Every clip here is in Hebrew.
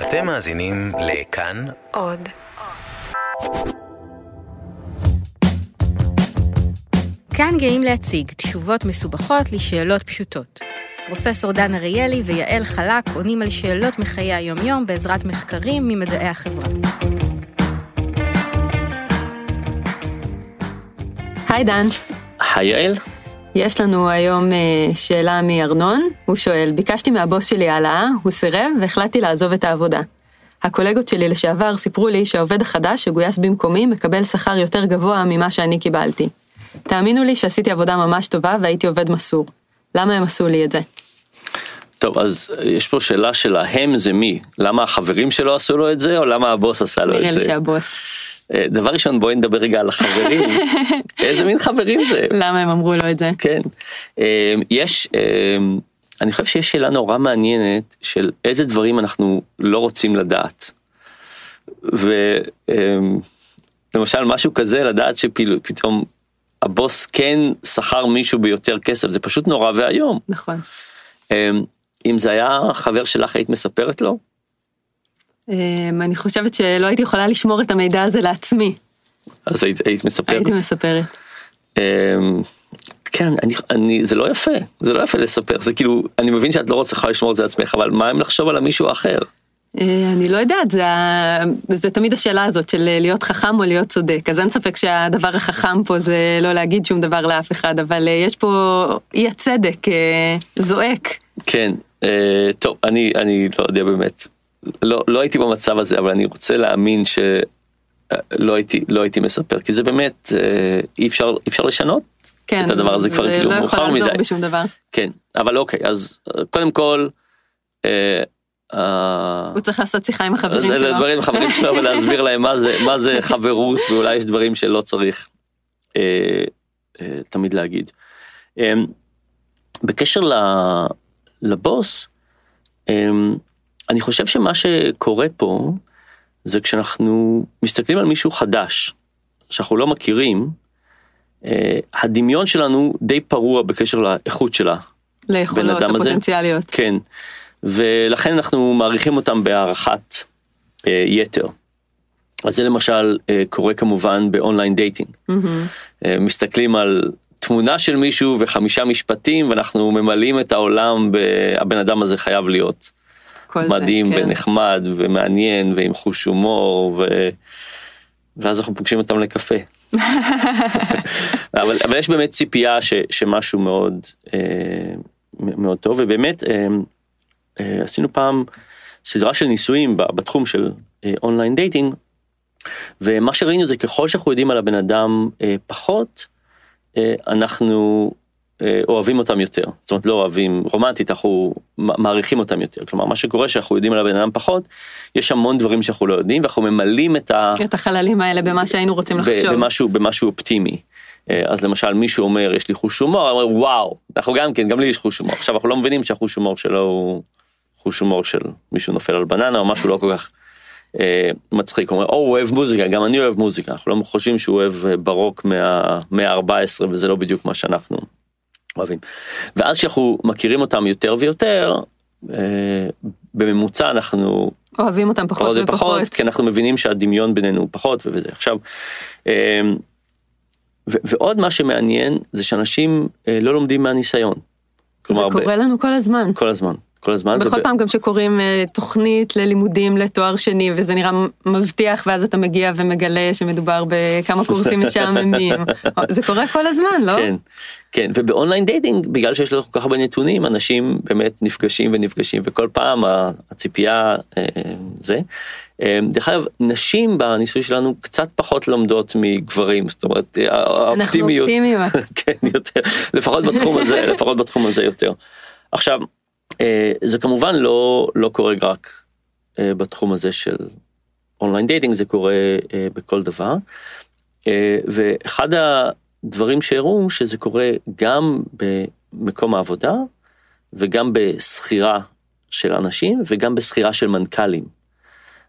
אתם מאזינים לכאן עוד. כאן גאים להציג תשובות מסובכות לשאלות פשוטות. פרופסור דן אריאלי ויעל חלק עונים על שאלות מחיי היומיום בעזרת מחקרים ממדעי החברה. היי דן, היי יעל, יש לנו היום אה, שאלה מארנון, הוא שואל, ביקשתי מהבוס שלי העלאה, הוא סירב והחלטתי לעזוב את העבודה. הקולגות שלי לשעבר סיפרו לי שהעובד החדש שגויס במקומי מקבל שכר יותר גבוה ממה שאני קיבלתי. תאמינו לי שעשיתי עבודה ממש טובה והייתי עובד מסור. למה הם עשו לי את זה? טוב אז יש פה שאלה של ההם זה מי, למה החברים שלו עשו לו את זה או למה הבוס עשה לו נראה את לי זה. שהבוס. אה, דבר ראשון בואי נדבר רגע על החברים, איזה מין חברים זה, למה הם אמרו לו את זה? כן. אה, יש, אה, אני חושב שיש שאלה נורא מעניינת של איזה דברים אנחנו לא רוצים לדעת. ולמשל משהו כזה לדעת שפתאום הבוס כן שכר מישהו ביותר כסף זה פשוט נורא ואיום. נכון. אם זה היה חבר שלך היית מספרת לו? אמ, אני חושבת שלא הייתי יכולה לשמור את המידע הזה לעצמי. אז היית, היית מספרת? הייתי מספרת. אמ, כן, אני, אני, זה לא יפה, זה לא יפה לספר, זה כאילו, אני מבין שאת לא רוצה לשמור את זה לעצמך, אבל מה אם לחשוב על המישהו האחר? אה, אני לא יודעת, זה, זה תמיד השאלה הזאת של להיות חכם או להיות צודק, אז אין ספק שהדבר החכם פה זה לא להגיד שום דבר לאף אחד, אבל אה, יש פה אי הצדק אה, זועק. כן, טוב, אני, אני לא יודע באמת, לא, לא הייתי במצב הזה, אבל אני רוצה להאמין שלא הייתי, לא הייתי מספר, כי זה באמת, אה, אי אפשר, אי אפשר לשנות כן, את הדבר הזה כבר זה כאילו לא יכול מאוחר לעזור מדי. בשום דבר. כן, אבל אוקיי, אז אה, קודם כל, אה, אה, הוא צריך לעשות שיחה עם החברים זה שלו. לדברים עם חברים שלו ולהסביר להם מה זה מה זה חברות ואולי יש דברים שלא צריך אה, אה, תמיד להגיד. אה, בקשר ל, לבוס אה, אני חושב שמה שקורה פה זה כשאנחנו מסתכלים על מישהו חדש שאנחנו לא מכירים אה, הדמיון שלנו די פרוע בקשר לאיכות שלה ליכולות אדם הזה? הפוטנציאליות. כן, ולכן אנחנו מעריכים אותם בהערכת אה, יתר. אז זה למשל אה, קורה כמובן ב online dating. אה, מסתכלים על תמונה של מישהו וחמישה משפטים ואנחנו ממלאים את העולם, ב... הבן אדם הזה חייב להיות כל זה, מדהים כן. ונחמד ומעניין ועם חוש הומור ו... ואז אנחנו פוגשים אותם לקפה. אבל, אבל יש באמת ציפייה ש, שמשהו מאוד אה, מאוד טוב ובאמת אה, אה, עשינו פעם סדרה של ניסויים בתחום של אה, online dating ומה שראינו זה ככל שאנחנו יודעים על הבן אדם אה, פחות אה, אנחנו אוהבים אותם יותר זאת אומרת לא אוהבים רומנטית אנחנו מעריכים אותם יותר כלומר מה שקורה שאנחנו יודעים על הבן אדם פחות יש המון דברים שאנחנו לא יודעים ואנחנו ממלאים את ה... את החללים האלה במה שהיינו רוצים לחשוב. במשהו במשהו אופטימי. אה, אז למשל מישהו אומר יש לי חוש הומור, אומר וואו, אנחנו גם כן, גם לי יש חוש הומור. עכשיו אנחנו לא מבינים שהחוש הומור שלו הוא חוש הומור של מישהו נופל על בננה או משהו לא כל כך אה, מצחיק. הוא אומר, או הוא אוהב מוזיקה, גם אני אוהב מוזיקה. אנחנו לא חושבים שהוא אוהב אה, ברוק מהמאה ה-14 וזה לא בדיוק מה שאנחנו אוהבים. ואז כשאנחנו מכירים אותם יותר ויותר, אה, בממוצע אנחנו אוהבים אותם פחות פחות ופחות. ופחות, כי אנחנו מבינים שהדמיון בינינו הוא פחות וזה. עכשיו, אמ, ו- ועוד מה שמעניין זה שאנשים אה, לא לומדים מהניסיון. זה כלומר, ב- קורה לנו כל הזמן. כל הזמן, כל הזמן. בכל וב- פעם גם שקוראים אה, תוכנית ללימודים לתואר שני וזה נראה מבטיח ואז אתה מגיע ומגלה שמדובר בכמה קורסים משעממים. זה קורה כל הזמן, לא? כן, כן, וב online dating, בגלל שיש לנו כל כך הרבה נתונים, אנשים באמת נפגשים ונפגשים, וכל פעם הציפייה אה, זה. אה, דרך אגב, נשים בניסוי שלנו קצת פחות לומדות מגברים, זאת אומרת, אה, אנחנו האופטימיות, אופטימיים. כן, יותר, לפחות בתחום הזה, לפחות בתחום הזה יותר. עכשיו, זה כמובן לא, לא קורה רק אה, בתחום הזה של online dating, זה קורה אה, בכל דבר. אה, ואחד הדברים שהראו שזה קורה גם במקום העבודה וגם בשכירה של אנשים וגם בשכירה של מנכ"לים.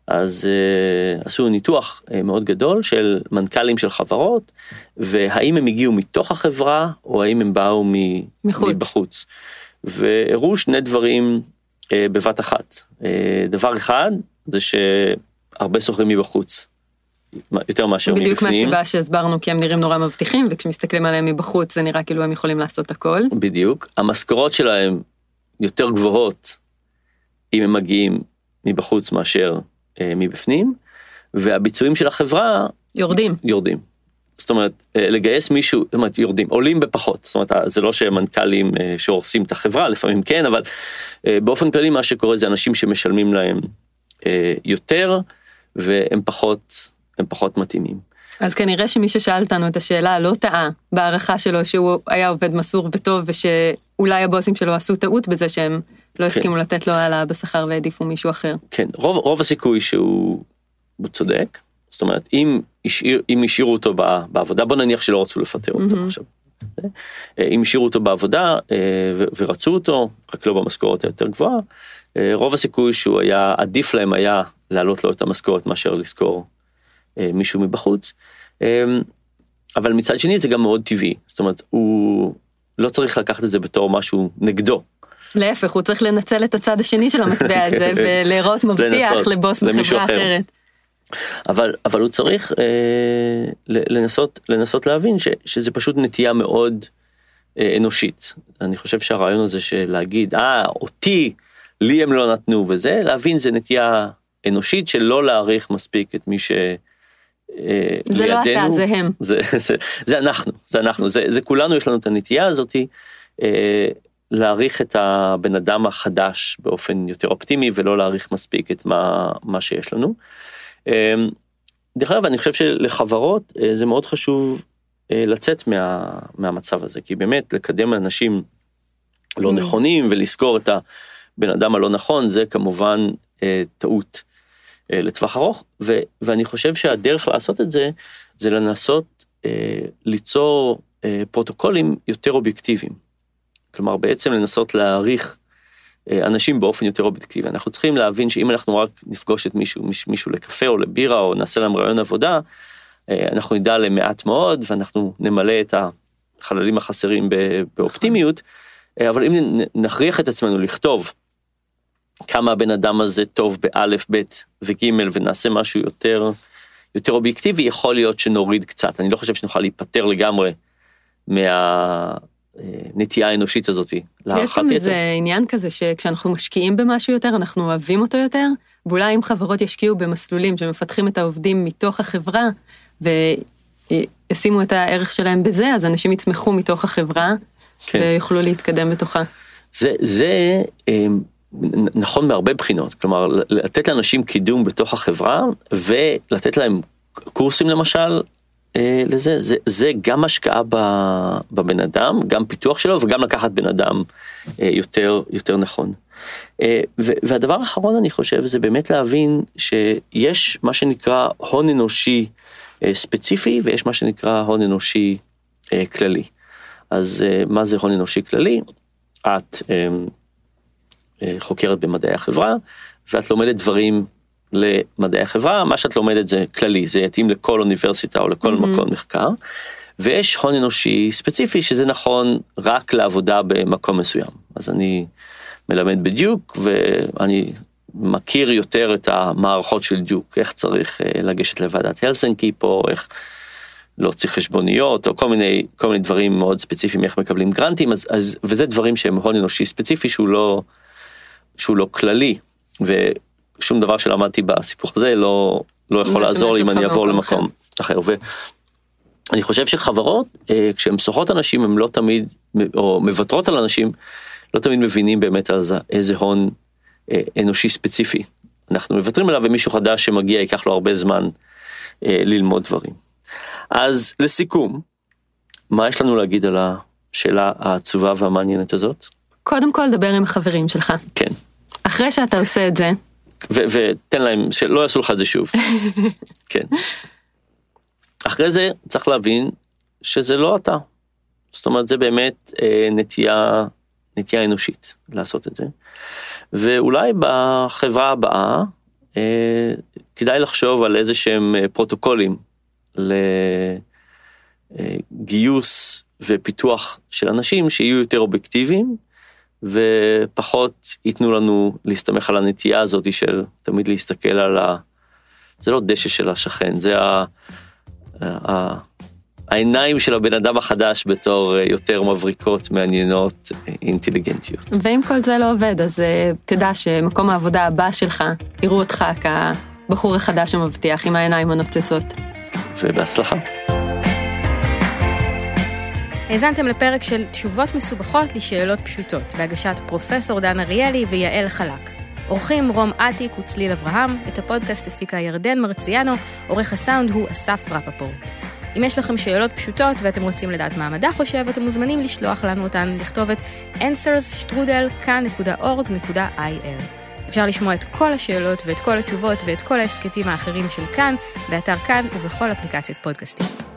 אז uh, עשו ניתוח uh, מאוד גדול של מנכ"לים של חברות והאם הם הגיעו מתוך החברה או האם הם באו מ- מחוץ. מבחוץ. והראו שני דברים אה, בבת אחת. אה, דבר אחד זה שהרבה שוכרים מבחוץ. יותר מאשר מבפנים. בדיוק מהסיבה שהסברנו כי הם נראים נורא מבטיחים וכשמסתכלים עליהם מבחוץ זה נראה כאילו הם יכולים לעשות הכל. בדיוק. המשכורות שלהם יותר גבוהות אם הם מגיעים מבחוץ מאשר אה, מבפנים והביצועים של החברה יורדים. יורדים. זאת אומרת אה, לגייס מישהו, זאת אומרת יורדים, עולים בפחות, זאת אומרת זה לא שמנכ"לים אה, שהורסים את החברה, לפעמים כן, אבל אה, באופן כללי מה שקורה זה אנשים שמשלמים להם יותר והם פחות, הם פחות מתאימים. אז כנראה שמי ששאל אותנו את השאלה לא טעה בהערכה שלו שהוא היה עובד מסור וטוב ושאולי הבוסים שלו עשו טעות בזה שהם לא כן. הסכימו כן. לתת לו העלאה בשכר והעדיפו מישהו אחר. כן, רוב, רוב הסיכוי שהוא צודק, זאת אומרת אם השאיר, אם השאירו אותו בעבודה, בוא נניח שלא רצו לפטר אותו mm-hmm. עכשיו. אה, אם השאירו אותו בעבודה אה, ורצו אותו, רק לא במשכורת היותר גבוהה, אה, רוב הסיכוי שהוא היה, עדיף להם היה להעלות לו את המשכורת מאשר לשכור מישהו מבחוץ. אבל מצד שני זה גם מאוד טבעי, זאת אומרת הוא לא צריך לקחת את זה בתור משהו נגדו. להפך, הוא צריך לנצל את הצד השני של המטבע הזה ולהיראות מבטיח לבוס בחברה אחרת. אבל אבל הוא צריך אה, לנסות לנסות להבין ש, שזה פשוט נטייה מאוד אה, אנושית. אני חושב שהרעיון הזה של להגיד אה אותי לי הם לא נתנו וזה להבין זה נטייה אנושית של לא להעריך מספיק את מי ש... אה, זה לידינו, לא אתה, זה הם. זה, זה, זה אנחנו, זה אנחנו, זה, זה כולנו יש לנו את הנטייה הזאתי אה, להעריך את הבן אדם החדש באופן יותר אופטימי ולא להעריך מספיק את מה, מה שיש לנו. אמ, דרך אגב אני חושב שלחברות אה, זה מאוד חשוב אה, לצאת מה, מהמצב הזה כי באמת לקדם אנשים לא mm. נכונים ולזכור את הבן אדם הלא נכון זה כמובן אה, טעות לטווח ארוך ו, ואני חושב שהדרך לעשות את זה זה לנסות ליצור פרוטוקולים יותר אובייקטיביים. כלומר בעצם לנסות להעריך אנשים באופן יותר אובייקטיבי. אנחנו צריכים להבין שאם אנחנו רק נפגוש את מישהו, מישהו לקפה או לבירה או נעשה להם רעיון עבודה, אה, אנחנו נדע למעט מאוד ואנחנו נמלא את החללים החסרים באופטימיות, אה, אבל אם נכריח את עצמנו לכתוב כמה הבן אדם הזה טוב באלף, בית וגימל ונעשה משהו יותר, יותר אובייקטיבי, יכול להיות שנוריד קצת. אני לא חושב שנוכל להיפטר לגמרי מה... הנטייה האנושית הזאת יש גם איזה עניין כזה שכשאנחנו משקיעים במשהו יותר אנחנו אוהבים אותו יותר ואולי אם חברות ישקיעו במסלולים שמפתחים את העובדים מתוך החברה וישימו את הערך שלהם בזה אז אנשים יצמחו מתוך החברה כן. ויוכלו להתקדם בתוכה. זה זה אמ, נכון מהרבה בחינות כלומר לתת לאנשים קידום בתוך החברה ולתת להם קורסים למשל לזה, זה, זה גם השקעה בבן אדם, גם פיתוח שלו וגם לקחת בן אדם אה, יותר, יותר נכון. אה, והדבר האחרון אני חושב זה באמת להבין שיש מה שנקרא הון אנושי ספציפי ויש מה שנקרא הון אנושי כללי. אז מה זה הון אנושי כללי? את חוקרת במדעי החברה ואת לומדת דברים למדעי החברה, מה שאת לומדת זה כללי, זה יתאים לכל אוניברסיטה או לכל mm-hmm. מקום מחקר. ויש הון אנושי ספציפי שזה נכון רק לעבודה במקום מסוים. אז אני מלמד בדיוק ואני מכיר יותר את המערכות של דיוק, איך צריך אה, לגשת לוועדת הלסנקי פה, איך להוציא חשבוניות או כל מיני כל מיני דברים מאוד ספציפיים איך מקבלים גרנטים אז, אז וזה דברים שהם הון אנושי ספציפי שהוא לא שהוא לא כללי. שום דבר שלמדתי בסיפור הזה לא לא יכול לעזור לי אם אני אעבור למקום אחר. ואני חושב שחברות אה, כשהן שוכרות אנשים הם לא תמיד או מוותרות על אנשים לא תמיד מבינים באמת זה איזה הון אה, אנושי ספציפי אנחנו מוותרים עליו ומישהו חדש שמגיע ייקח לו הרבה זמן אה, ללמוד דברים. אז לסיכום מה יש לנו להגיד על השאלה העצובה והמעניינת הזאת? קודם כל דבר עם החברים שלך. כן. אחרי שאתה עושה את זה ותן להם שלא יעשו לך את זה שוב. כן. אחרי זה צריך להבין שזה לא אתה. זאת אומרת זה באמת אה, נטייה נטייה אנושית לעשות את זה. ואולי בחברה הבאה אה, כדאי לחשוב על איזה שהם אה, פרוטוקולים לגיוס ופיתוח של אנשים שיהיו יותר אובייקטיביים ופחות ייתנו לנו להסתמך על הנטייה הזאת של תמיד להסתכל על ה... זה לא דשא של השכן, זה ה... ה... העיניים של הבן אדם החדש בתור יותר מבריקות, מעניינות, אינטליגנטיות. ואם כל זה לא עובד, אז תדע שמקום העבודה הבא שלך, יראו אותך כבחור החדש המבטיח עם העיניים הנוצצות. ובהצלחה. האזנתם לפרק של תשובות מסובכות לשאלות פשוטות, בהגשת פרופסור דן אריאלי ויעל חלק. עורכים רום אטיק וצליל אברהם, את הפודקאסט הפיקה ירדן מרציאנו, עורך הסאונד הוא אסף רפפורט. אם יש לכם שאלות פשוטות ואתם רוצים לדעת מה המדע חושב, אתם מוזמנים לשלוח לנו אותן לכתובת answers.כאן.org.il. אפשר לשמוע את כל השאלות ואת כל התשובות ואת כל ההסכתים האחרים של כאן, באתר כאן ובכל אפליקציית פודקאסטים.